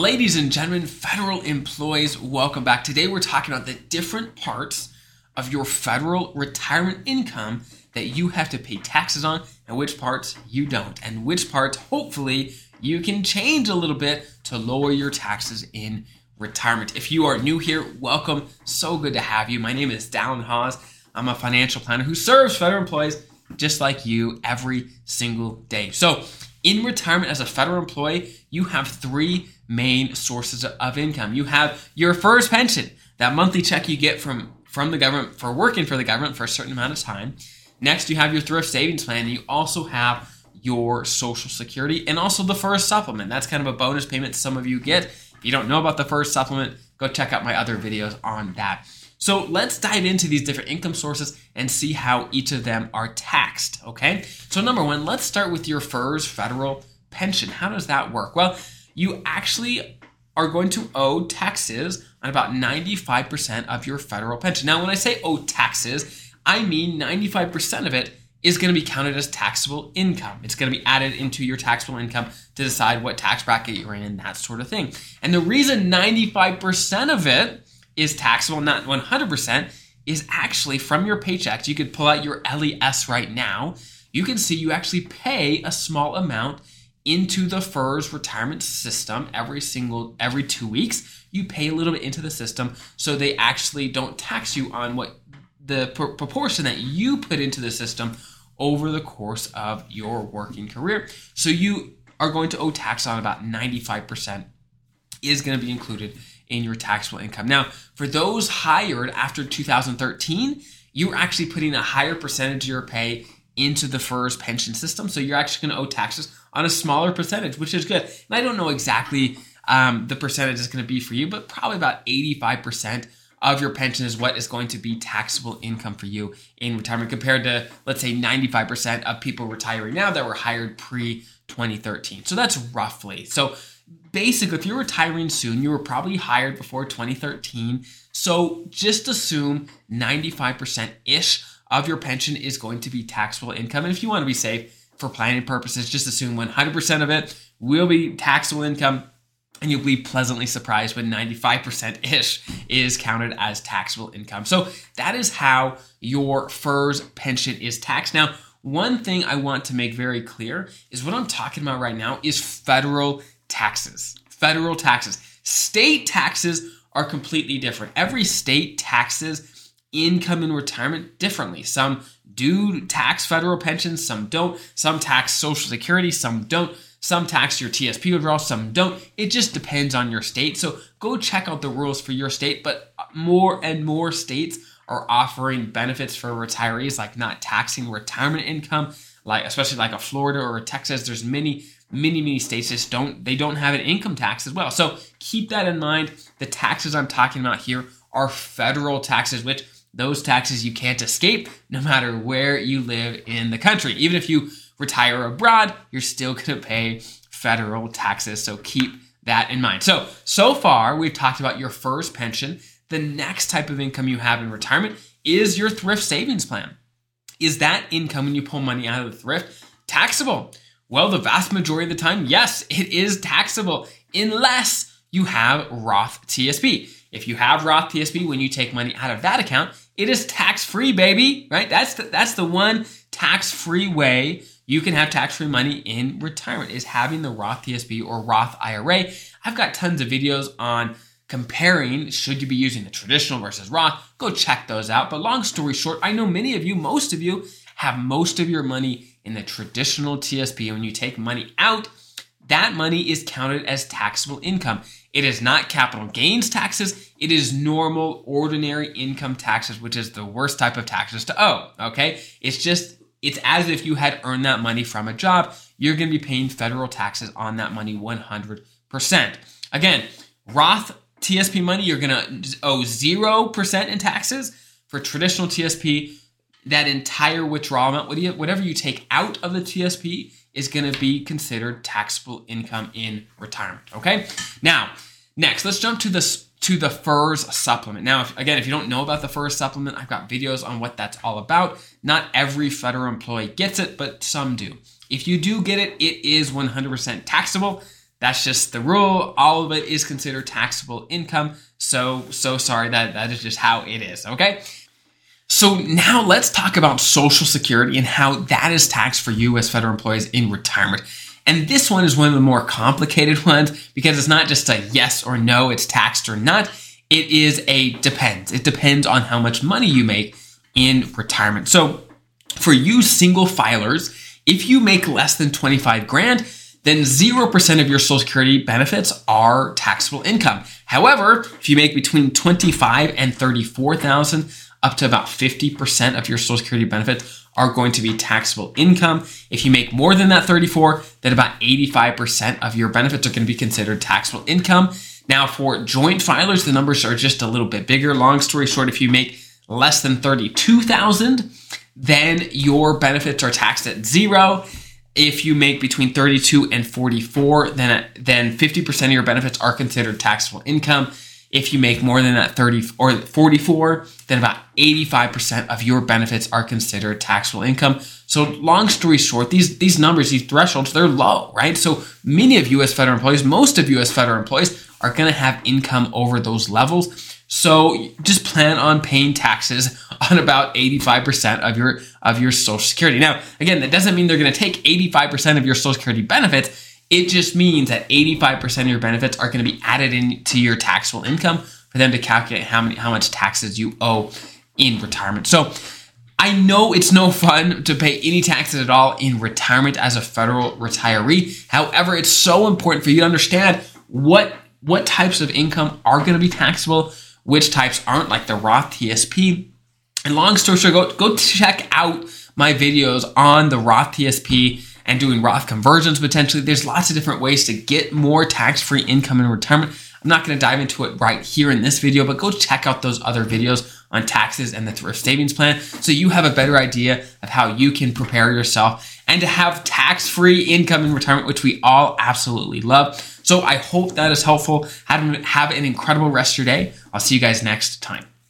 Ladies and gentlemen, federal employees, welcome back. Today we're talking about the different parts of your federal retirement income that you have to pay taxes on and which parts you don't, and which parts hopefully you can change a little bit to lower your taxes in retirement. If you are new here, welcome. So good to have you. My name is Dallin Haws. I'm a financial planner who serves federal employees just like you every single day. So, in retirement as a federal employee, you have three main sources of income. You have your FERS pension, that monthly check you get from from the government for working for the government for a certain amount of time. Next, you have your thrift savings plan, you also have your social security and also the FERS supplement. That's kind of a bonus payment some of you get. If you don't know about the FERS supplement, go check out my other videos on that. So let's dive into these different income sources and see how each of them are taxed, okay? So number one, let's start with your FERS federal pension. How does that work? Well, you actually are going to owe taxes on about 95% of your federal pension. Now, when I say owe taxes, I mean 95% of it is going to be counted as taxable income. It's going to be added into your taxable income to decide what tax bracket you're in, and that sort of thing. And the reason 95% of it is taxable, not 100%, is actually from your paychecks. You could pull out your LES right now. You can see you actually pay a small amount into the FERS retirement system every single every 2 weeks. You pay a little bit into the system so they actually don't tax you on what the pr- proportion that you put into the system over the course of your working career. So you are going to owe tax on about 95% is going to be included in your taxable income. Now, for those hired after 2013, you're actually putting a higher percentage of your pay into the FERS pension system. So you're actually going to owe taxes on a smaller percentage, which is good. And I don't know exactly um, the percentage is going to be for you, but probably about 85% of your pension is what is going to be taxable income for you in retirement compared to, let's say, 95% of people retiring now that were hired pre 2013. So that's roughly. So basically, if you're retiring soon, you were probably hired before 2013. So just assume 95% ish of your pension is going to be taxable income. And if you want to be safe for planning purposes, just assume 100% of it will be taxable income. And you'll be pleasantly surprised when 95% ish is counted as taxable income. So that is how your FERS pension is taxed. Now, one thing I want to make very clear is what I'm talking about right now is federal taxes. Federal taxes. State taxes are completely different. Every state taxes income and retirement differently. Some do tax federal pensions, some don't. Some tax Social Security, some don't. Some tax your TSP withdrawal, some don't. It just depends on your state. So go check out the rules for your state. But more and more states are offering benefits for retirees, like not taxing retirement income, like especially like a Florida or a Texas. There's many many many states just don't they don't have an income tax as well. So keep that in mind. The taxes i'm talking about here are federal taxes which those taxes you can't escape no matter where you live in the country. Even if you retire abroad you're still going to pay federal taxes. So keep that in mind. So so far we've talked about your FERS pension. The next type of income you have in retirement is your thrift savings plan. Is that income when you pull money out of the thrift taxable well, the vast majority of the time, yes, it is taxable unless you have Roth TSP. If you have Roth TSP, when you take money out of that account, it is tax free, baby, right? That's the, that's the one tax free way you can have tax free money in retirement is having the Roth TSP or Roth IRA. I've got tons of videos on comparing should you be using the traditional versus Roth. Go check those out. But long story short, I know many of you, most of you, have most of your money in the traditional TSP. and When you take money out, that money is counted as taxable income. It is not capital gains taxes. It is normal, ordinary income taxes, which is the worst type of taxes to owe. Okay. It's just, it's as if you had earned that money from a job. You're going to be paying federal taxes on that money 100%. Again, Roth TSP money, you're going to owe 0% in taxes. For traditional TSP, that entire withdrawal amount, whatever you take out of the TSP, is going to be considered taxable income in retirement. Okay. Now, next, let's jump to this to the FERS supplement. Now, if, again, if you don't know about the FERS supplement, I've got videos on what that's all about. Not every federal employee gets it, but some do. If you do get it, it is 100% taxable. That's just the rule. All of it is considered taxable income. So, so sorry that that is just how it is. Okay. So now let's talk about Social Security and how that is taxed for as federal employees in retirement. And this one is one of the more complicated ones because it's not just a yes or no, it's taxed or not. It is a depends. It depends on how much money you make in retirement. So for you single filers, if you make less than 25 grand, then 0% of your Social Security benefits are taxable income. However, if you make between 25 and 34,000, up to about 50% of your Social Security benefits are going to be taxable income. If you make more than that 34, then about 85% of your benefits are going to be considered taxable income. Now, for joint filers, the numbers are just a little bit bigger. Long story short, if you make less than 32,000, then your benefits are taxed at zero. If you make between 32 and 44, then then 50% of your benefits are considered taxable income. If you make more than that 30 or 44, then about 85% of your benefits are considered taxable income. So long story short, these these numbers, these thresholds, they're low, right? So many of US federal employees, most of US federal employees are going to have income over those levels. So just plan on paying taxes on about 85% of your of your social security. Now, again, that doesn't mean they're going to take 85% of your social security benefits. It just means that 85% of your benefits are going to be added into your taxable income for them to calculate how many how much taxes you owe in retirement. So, I know it's no fun to pay any taxes at all in retirement as a federal retiree. However, it's so important for you to understand what what types of income are going to be taxable which types aren't, like the Roth TSP. And long story short, go, go check out my videos on the Roth TSP and doing Roth conversions potentially. There's lots of different ways to get more tax free income in retirement. I'm not going to dive into it right here in this video, but go check out those other videos on taxes and the thrift savings plan so you have a better idea of how you can prepare yourself and to have tax free income in retirement, which we all absolutely love. So I hope that is helpful. Have, have an incredible rest of your day. I'll see you guys next time.